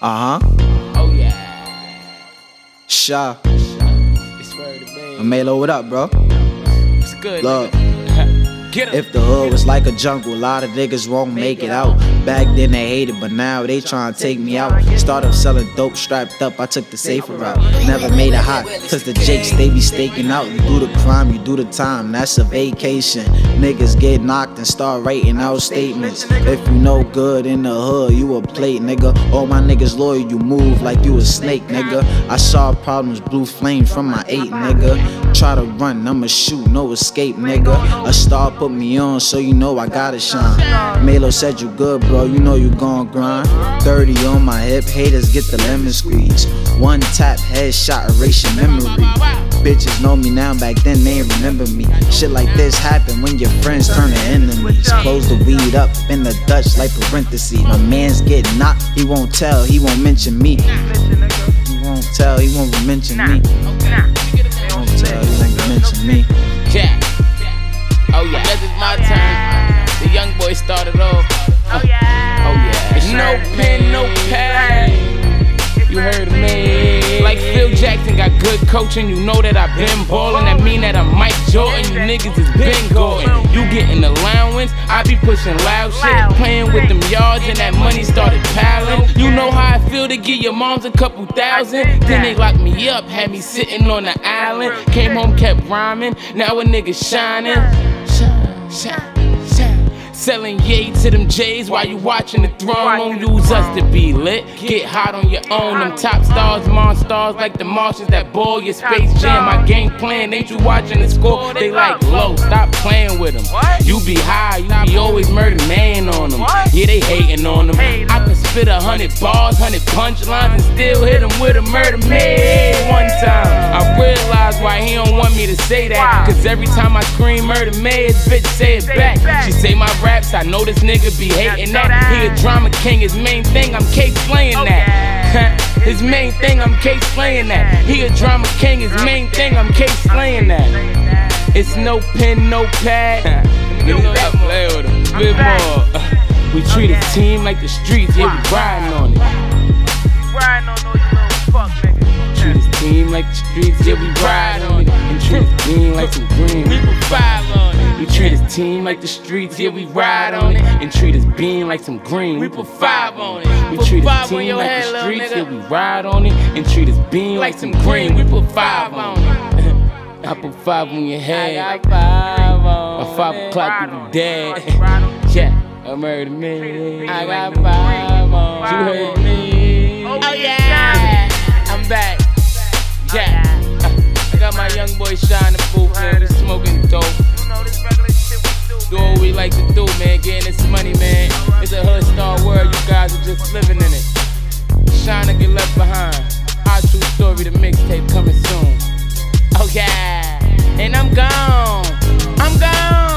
Uh huh. Oh yeah. Sha. It's word to me. MaLo, what up, bro? It's good. Look. nigga. Get him. If the hood was like a jungle, a lot of niggas won't make it out. Back then they hated, but now they tryna take me out. Started selling dope strapped up, I took the safer route. Never made it hot, cause the jakes they be staking out. You do the crime, you do the time, that's a vacation. Niggas get knocked and start writing out statements. If you no good in the hood, you a plate, nigga. All my niggas loyal, you move like you a snake, nigga. I saw problems, blue flames from my eight, nigga. Try to run, I'ma shoot, no escape, nigga. A star put me on, so you know I gotta shine. MaLo said you good, bro, you know you gon' grind. 30 on my hip, haters get the lemon squeeze. One tap, headshot, erase your memory. Bitches know me now, back then they ain't remember me. Shit like this happen when your friends turn to enemies. Close the weed up in the Dutch like parentheses. My man's get knocked, he won't tell, he won't mention me. He won't tell, he won't mention me. He won't tell, he won't mention me. Cat. Oh yeah. This is my turn. The young boy started off. Oh yeah. Oh yeah. It's no pen, no pad. You heard me. Like Phil Jackson got good coaching, you know that I've been ballin'. That mean that I'm Mike Jordan, you niggas is Ben Gordon. You getting allowance, Pushing loud shit. Playing with them yards and that money started piling. You know how I feel to give your moms a couple thousand. Then they locked me up, had me sitting on the island. Came home, kept rhyming. Now a nigga shining. Shine, shine. Selling yay to them J's while you watching the throne. Don't use us to be lit. Get hot on your own. Them top stars, monsters like the Martians that ball your space jam. My game plan, ain't you watching the score? They like low, stop playing with them. You be high, you be always murder man on them. Yeah, they hating on them. I can spit a hundred bars, hundred punchlines, and still hit them with a murder man. One time, I realized say that. Cause every time I scream murder man, his bitch say it back. She say my raps, I know this nigga be hating that. He a drama king, his main thing, I'm K playing that. his main thing, I'm K slaying that. He a drama king, his main thing, I'm K slaying that. It's no pen, no pad. Nigga, stop playing with him. Bit more. Uh, we treat a team like the streets, yeah, we riding on it. Riding on those little fuck niggas. Treat his team like the streets, yeah, we ride on it. And treat his team like some green, we five on it. We treat his team like the streets, yeah, we ride on it. And treat his bean like some green, we put five on it. We treat his team like the streets, yeah, we ride on it. And treat his bean like some green, we put five on it. I put five on your head. I got five on At five o'clock, you be dead. Yeah, I murdered me. I got five on. You heard boy Shine the booth, man. We smoking dope. You know this regular shit we do. Do what we like to do, man. Getting this money, man. It's a hood star world. You guys are just living in it. Shine to get left behind. Our true story, the mixtape coming soon. Oh yeah, and I'm gone. I'm gone.